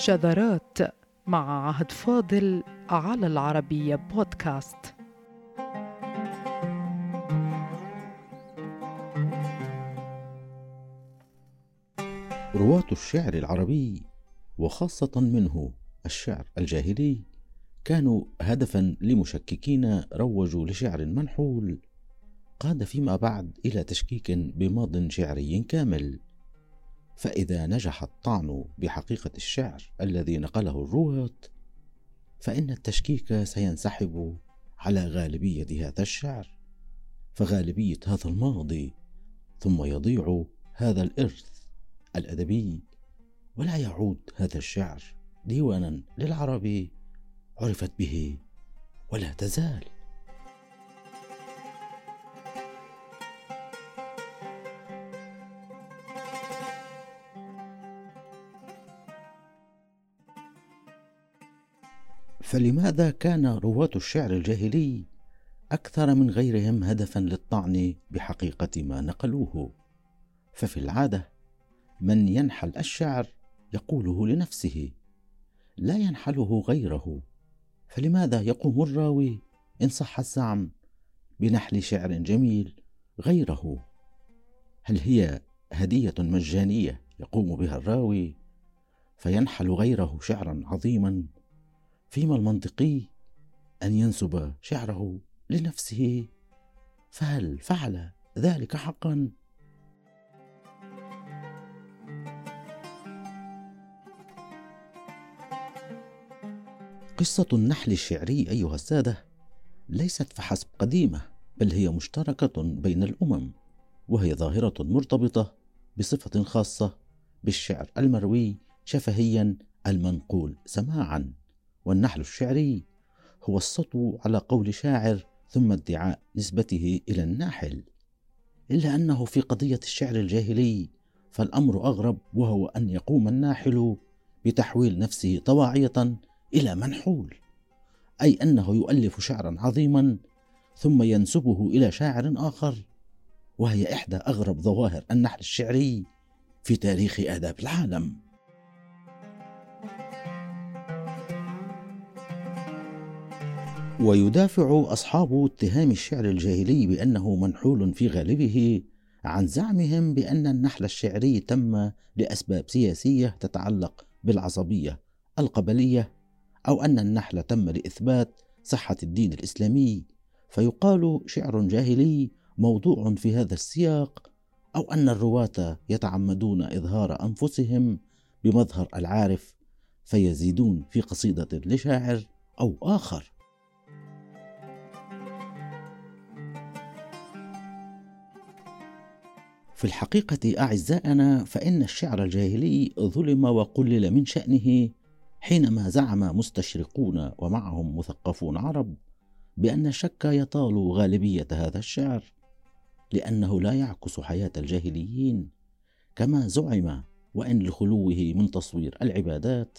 شذرات مع عهد فاضل على العربية بودكاست. رواة الشعر العربي وخاصة منه الشعر الجاهلي كانوا هدفا لمشككين روجوا لشعر منحول قاد فيما بعد إلى تشكيك بماض شعري كامل. فإذا نجح الطعن بحقيقة الشعر الذي نقله الرواة فإن التشكيك سينسحب على غالبية هذا الشعر فغالبية هذا الماضي ثم يضيع هذا الإرث الأدبي ولا يعود هذا الشعر ديوانا للعرب عرفت به ولا تزال. فلماذا كان رواة الشعر الجاهلي أكثر من غيرهم هدفا للطعن بحقيقة ما نقلوه؟ ففي العادة من ينحل الشعر يقوله لنفسه لا ينحله غيره. فلماذا يقوم الراوي إن صح الزعم بنحل شعر جميل غيره؟ هل هي هدية مجانية يقوم بها الراوي فينحل غيره شعرا عظيما فيما المنطقي أن ينسب شعره لنفسه؟ فهل فعل ذلك حقا؟ قصة النحل الشعري أيها السادة ليست فحسب قديمة بل هي مشتركة بين الأمم وهي ظاهرة مرتبطة بصفة خاصة بالشعر المروي شفهيا المنقول سماعا. والنحل الشعري هو السطو على قول شاعر ثم ادعاء نسبته إلى الناحل. إلا أنه في قضية الشعر الجاهلي فالأمر أغرب وهو أن يقوم الناحل بتحويل نفسه طواعية إلى منحول أي أنه يؤلف شعرا عظيما ثم ينسبه إلى شاعر آخر. وهي إحدى أغرب ظواهر النحل الشعري في تاريخ آداب العالم. ويدافع أصحاب اتهام الشعر الجاهلي بأنه منحول في غالبه عن زعمهم بأن النحل الشعري تم لأسباب سياسية تتعلق بالعصبية القبلية أو أن النحل تم لإثبات صحة الدين الإسلامي. فيقال شعر جاهلي موضوع في هذا السياق أو أن الرواة يتعمدون إظهار أنفسهم بمظهر العارف فيزيدون في قصيدة لشاعر أو آخر. في الحقيقة أعزائنا فإن الشعر الجاهلي ظلم وقلل من شأنه حينما زعم مستشرقون ومعهم مثقفون عرب بأن الشك يطال غالبية هذا الشعر لأنه لا يعكس حياة الجاهليين كما زعم وإن لخلوه من تصوير العبادات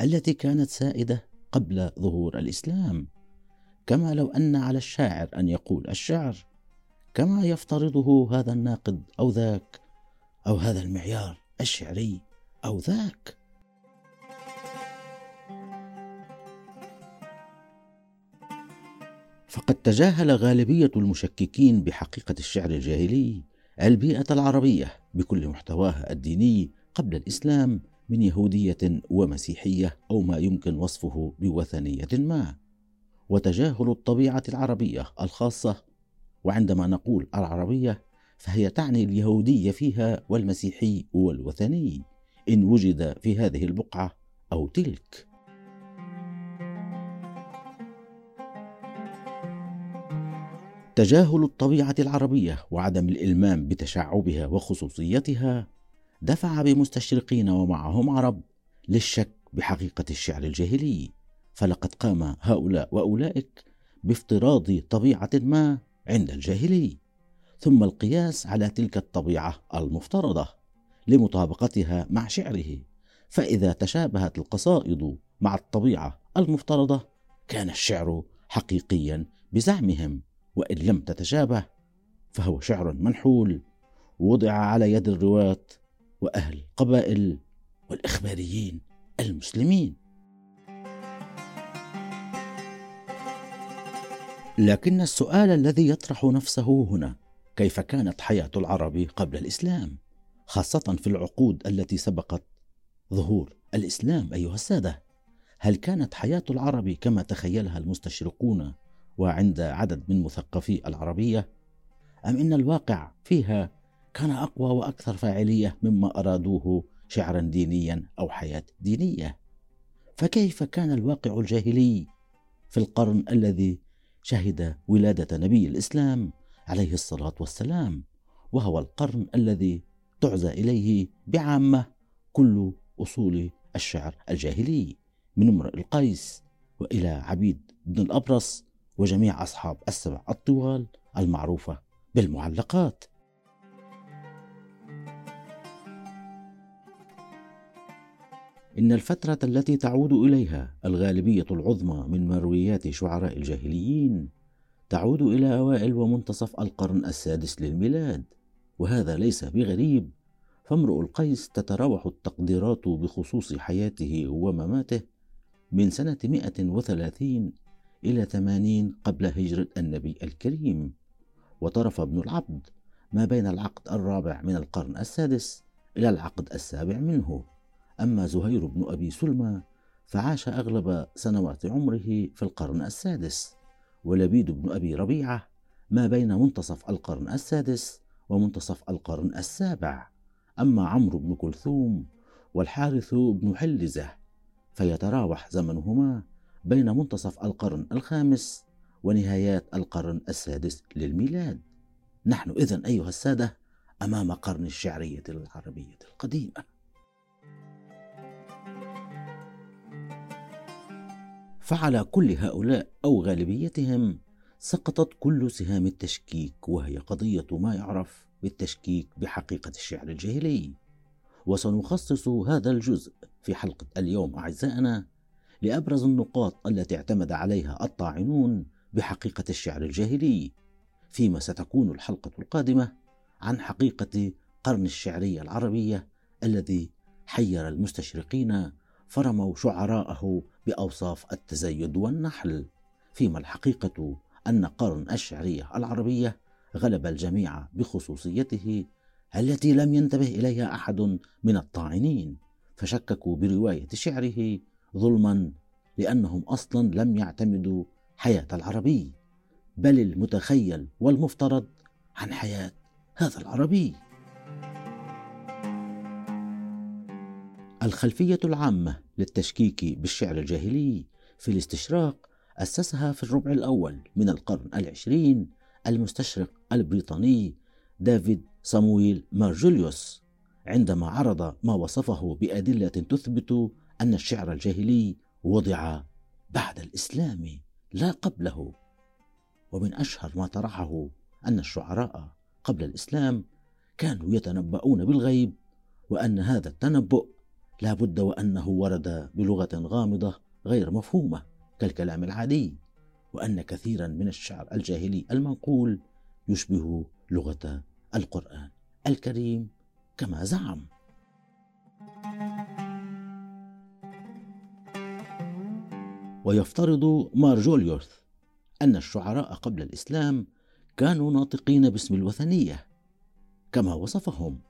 التي كانت سائدة قبل ظهور الإسلام كما لو أن على الشاعر أن يقول الشعر. كما يفترضه هذا الناقد أو ذاك أو هذا المعيار الشعري أو ذاك. فقد تجاهل غالبية المشككين بحقيقة الشعر الجاهلي البيئة العربية بكل محتواها الديني قبل الإسلام من يهودية ومسيحية أو ما يمكن وصفه بوثنية ما. وتجاهل الطبيعة العربية الخاصة وعندما نقول العربية فهي تعني اليهودية فيها والمسيحي والوثني. إن وجد في هذه البقعة أو تلك. تجاهل الطبيعة العربية وعدم الإلمام بتشعبها وخصوصيتها دفع بمستشرقين ومعهم عرب للشك بحقيقة الشعر الجاهلي. فلقد قام هؤلاء وأولئك بافتراض طبيعة ما عند الجاهلي. ثم القياس على تلك الطبيعة المفترضة لمطابقتها مع شعره. فإذا تشابهت القصائد مع الطبيعة المفترضة كان الشعر حقيقيا بزعمهم. وإن لم تتشابه فهو شعر منحول. وضع على يد الرواة وأهل القبائل والإخباريين المسلمين. لكن السؤال الذي يطرح نفسه هنا كيف كانت حياة العرب قبل الإسلام؟ خاصة في العقود التي سبقت ظهور الإسلام أيها السادة. هل كانت حياة العرب كما تخيلها المستشرقون وعند عدد من مثقفي العربية؟ أم إن الواقع فيها كان أقوى وأكثر فاعلية مما أرادوه شعرا دينيا أو حياة دينية؟ فكيف كان الواقع الجاهلي في القرن الذي شهد ولادة نبي الإسلام عليه الصلاة والسلام وهو القرن الذي تعزى إليه بعامة كل أصول الشعر الجاهلي من امرئ القيس وإلى عبيد بن الأبرص وجميع أصحاب السبع الطوال المعروفة بالمعلقات. إن الفترة التي تعود إليها الغالبية العظمى من مرويات شعراء الجاهليين تعود إلى أوائل ومنتصف القرن السادس للميلاد وهذا ليس بغريب فامرؤ القيس تتراوح التقديرات بخصوص حياته ومماته من سنة 130 إلى 80 قبل هجرة النبي الكريم وطرف ابن العبد ما بين العقد الرابع من القرن السادس إلى العقد السابع منه. أما زهير بن أبي سلمى فعاش أغلب سنوات عمره في القرن السادس ولبيد بن أبي ربيعة ما بين منتصف القرن السادس ومنتصف القرن السابع. أما عمرو بن كلثوم والحارث بن حلزة فيتراوح زمنهما بين منتصف القرن الخامس ونهايات القرن السادس للميلاد. نحن إذن أيها السادة أمام قرن الشعرية العربية القديمة. فعلى كل هؤلاء أو غالبيتهم سقطت كل سهام التشكيك وهي قضية ما يعرف بالتشكيك بحقيقة الشعر الجاهلي. وسنخصص هذا الجزء في حلقة اليوم أعزائنا لأبرز النقاط التي اعتمد عليها الطاعنون بحقيقة الشعر الجاهلي فيما ستكون الحلقة القادمة عن حقيقة قرن الشعرية العربية الذي حير المستشرقين فرموا شعراءه بأوصاف التزيد والنحل. فيما الحقيقة أن قرن الشعرية العربية غلب الجميع بخصوصيته التي لم ينتبه إليها أحد من الطاعنين فشككوا برواية شعره ظلما لأنهم أصلا لم يعتمدوا حياة العربي بل المتخيل والمفترض عن حياة هذا العربي. الخلفية العامة للتشكيك بالشعر الجاهلي في الاستشراق أسسها في الربع الأول من القرن العشرين المستشرق البريطاني دافيد صامويل مارجوليوس عندما عرض ما وصفه بأدلة تثبت أن الشعر الجاهلي وضع بعد الإسلام لا قبله. ومن أشهر ما طرحه أن الشعراء قبل الإسلام كانوا يتنبؤون بالغيب وأن هذا التنبؤ لا بد وأنه ورد بلغة غامضة غير مفهومة كالكلام العادي وأن كثيرا من الشعر الجاهلي المنقول يشبه لغة القرآن الكريم كما زعم. ويفترض مارجوليوث أن الشعراء قبل الإسلام كانوا ناطقين باسم الوثنية كما وصفهم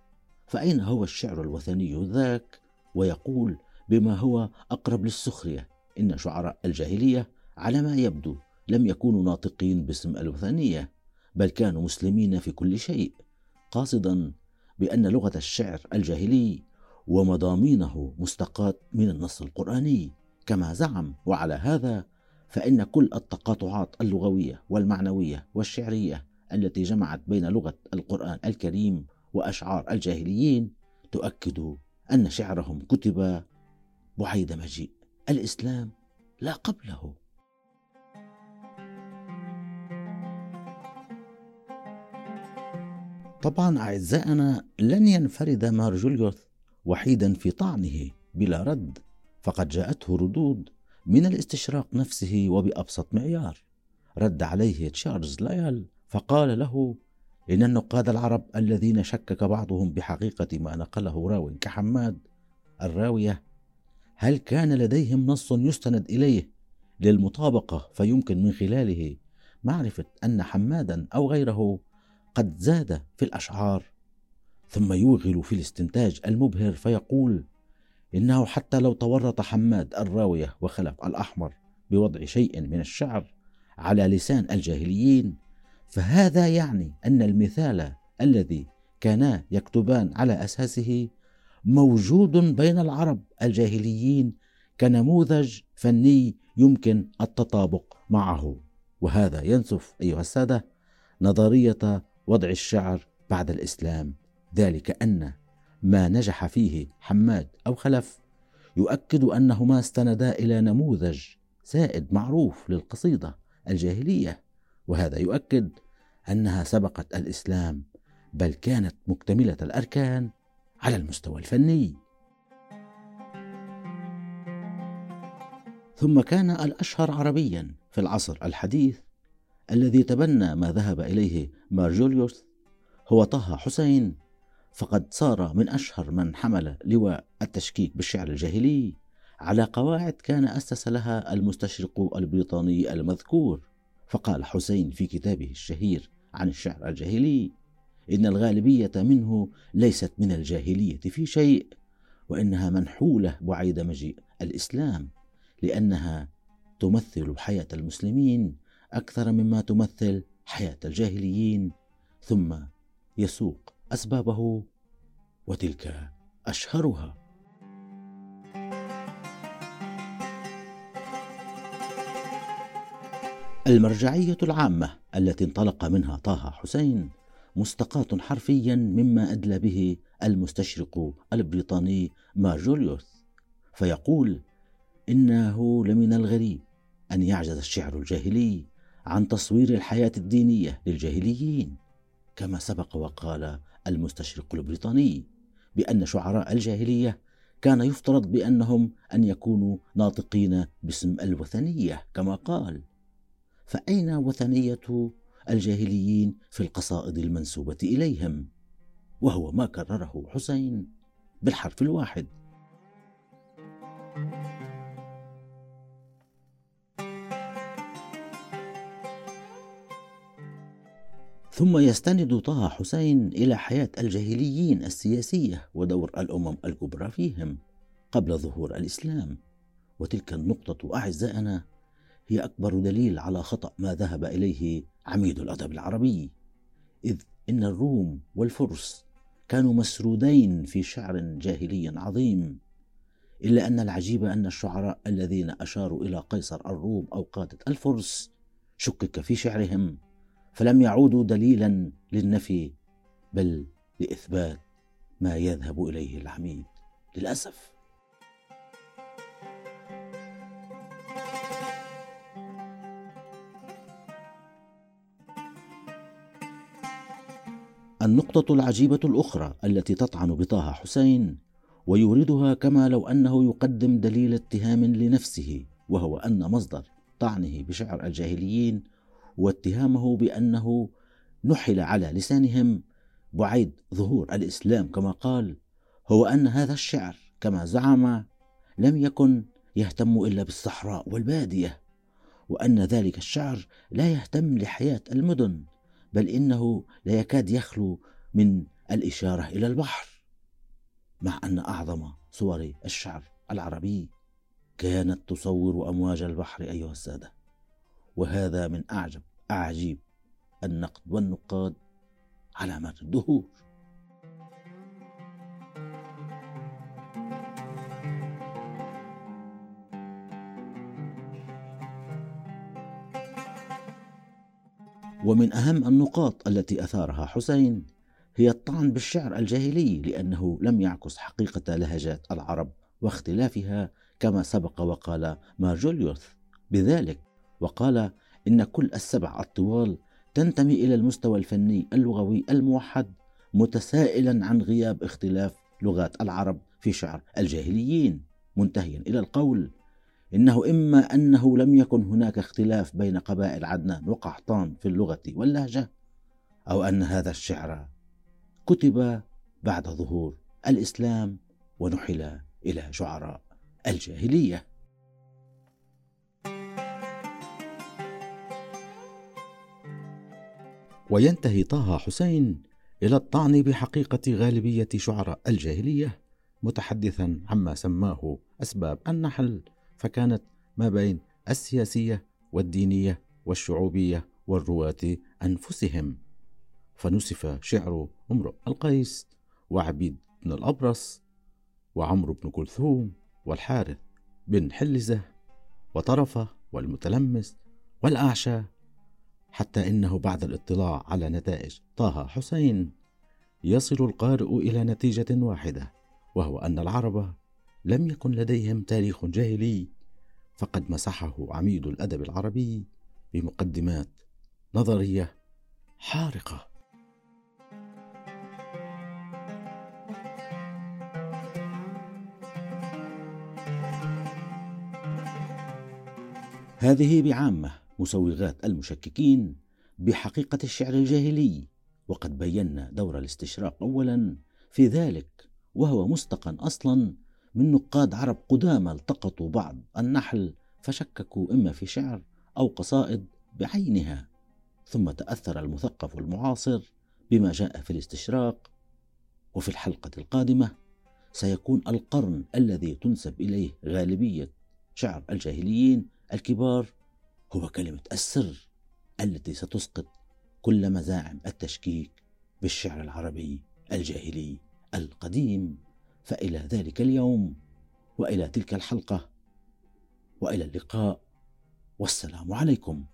فأين هو الشعر الوثني ذاك؟ ويقول بما هو أقرب للسخرية إن شعراء الجاهلية على ما يبدو لم يكونوا ناطقين باسم الوثنية بل كانوا مسلمين في كل شيء قاصدا بأن لغة الشعر الجاهلي ومضامينه مستقاة من النص القرآني. كما زعم وعلى هذا فإن كل التقاطعات اللغوية والمعنوية والشعرية التي جمعت بين لغة القرآن الكريم وأشعار الجاهليين تؤكد أن شعرهم كتب بعيد مجيء. الإسلام لا قبله. طبعا أعزائنا لن ينفرد مارجوليوث وحيدا في طعنه بلا رد فقد جاءته ردود من الاستشراق نفسه وبأبسط معيار. رد عليه تشارلز لايل فقال له إن النقاد العرب الذين شكك بعضهم بحقيقة ما نقله راو كحماد الراوية هل كان لديهم نص يستند إليه للمطابقة فيمكن من خلاله؟ معرفة أن حمادا أو غيره قد زاد في الأشعار ثم يوغل في الاستنتاج المبهر فيقول إنه حتى لو تورط حماد الراوية وخلف الأحمر بوضع شيء من الشعر على لسان الجاهليين فهذا يعني أن المثال الذي كانا يكتبان على أساسه موجود بين العرب الجاهليين كنموذج فني يمكن التطابق معه. وهذا ينسف أيها السادة نظرية وضع الشعر بعد الإسلام. ذلك أن ما نجح فيه حماد أو خلف يؤكد أنهما استندا إلى نموذج سائد معروف للقصيدة الجاهلية. وهذا يؤكد أنها سبقت الإسلام بل كانت مكتملة الأركان على المستوى الفني. ثم كان الأشهر عربيا في العصر الحديث الذي تبنى ما ذهب إليه مارجوليوس هو طه حسين. فقد صار من أشهر من حمل لواء التشكيك بالشعر الجاهلي على قواعد كان أسس لها المستشرق البريطاني المذكور. فقال حسين في كتابه الشهير عن الشعر الجاهلي إن الغالبية منه ليست من الجاهلية في شيء وإنها منحولة بعيد مجيء الإسلام لأنها تمثل حياة المسلمين أكثر مما تمثل حياة الجاهليين ثم يسوق أسبابه وتلك أشهرها. المرجعية العامة التي انطلق منها طه حسين مستقاة حرفيا مما أدلى به المستشرق البريطاني مارجوليوس فيقول إنه لمن الغريب أن يعجز الشعر الجاهلي عن تصوير الحياة الدينية للجاهليين كما سبق وقال المستشرق البريطاني بأن شعراء الجاهلية كان يفترض بأنهم أن يكونوا ناطقين باسم الوثنية كما قال فأين وثنية الجاهليين في القصائد المنسوبة إليهم؟ وهو ما كرره حسين بالحرف الواحد. ثم يستند طه حسين إلى حياة الجاهليين السياسية ودور الأمم الكبرى فيهم قبل ظهور الإسلام. وتلك النقطة أعزائنا هي أكبر دليل على خطأ ما ذهب إليه عميد الأدب العربي إذ إن الروم والفرس كانوا مسرودين في شعر جاهلي عظيم إلا أن العجيب أن الشعراء الذين أشاروا إلى قيصر الروم أو قادة الفرس شكك في شعرهم فلم يعودوا دليلا للنفي بل لإثبات ما يذهب إليه العميد. للأسف النقطة العجيبة الأخرى التي تطعن بطه حسين ويوردها كما لو أنه يقدم دليل اتهام لنفسه وهو أن مصدر طعنه بشعر الجاهليين واتهامه بأنه نحل على لسانهم بعيد ظهور الإسلام كما قال هو أن هذا الشعر كما زعم لم يكن يهتم إلا بالصحراء والبادية وأن ذلك الشعر لا يهتم لحياة المدن. بل إنه لا يكاد يخلو من الإشارة إلى البحر مع أن أعظم صور الشعر العربي كانت تصور أمواج البحر أيها السادة. وهذا من أعجب اعاجيب النقد والنقاد علامات الدهور ومن أهم النقاط التي أثارها حسين هي الطعن بالشعر الجاهلي لأنه لم يعكس حقيقة لهجات العرب واختلافها كما سبق وقال مارجوليوس بذلك وقال إن كل السبع الطوال تنتمي إلى المستوى الفني اللغوي الموحد متسائلا عن غياب اختلاف لغات العرب في شعر الجاهليين. منتهيا إلى القول إنه إما أنه لم يكن هناك اختلاف بين قبائل عدنان وقحطان في اللغة واللهجة أو أن هذا الشعر كتب بعد ظهور الإسلام ونحل إلى شعراء الجاهلية. وينتهي طه حسين إلى الطعن بحقيقة غالبية شعراء الجاهلية متحدثا عما سماه أسباب النحل. فكانت ما بين السياسية والدينية والشعوبية والرواة أنفسهم. فنسف شعر امرؤ القيس وعبيد بن الأبرص وعمرو بن كلثوم والحارث بن حلزة وطرفه والمتلمس والأعشى حتى إنه بعد الاطلاع على نتائج طه حسين يصل القارئ إلى نتيجة واحدة وهو أن العرب لم يكن لديهم تاريخ جاهلي فقد مسحه عميد الأدب العربي بمقدمات نظرية حارقة. هذه بعامة مسوغات المشككين بحقيقة الشعر الجاهلي وقد بينا دور الاستشراق اولا في ذلك وهو مستقى أصلا من نقاد عرب قدامى التقطوا بعض النحل فشككوا إما في شعر أو قصائد بعينها ثم تأثر المثقف المعاصر بما جاء في الاستشراق. وفي الحلقة القادمة سيكون القرن الذي تنسب إليه غالبية شعر الجاهليين الكبار هو كلمة السر التي ستسقط كل مزاعم التشكيك بالشعر العربي الجاهلي القديم. فإلى ذلك اليوم وإلى تلك الحلقة وإلى اللقاء والسلام عليكم.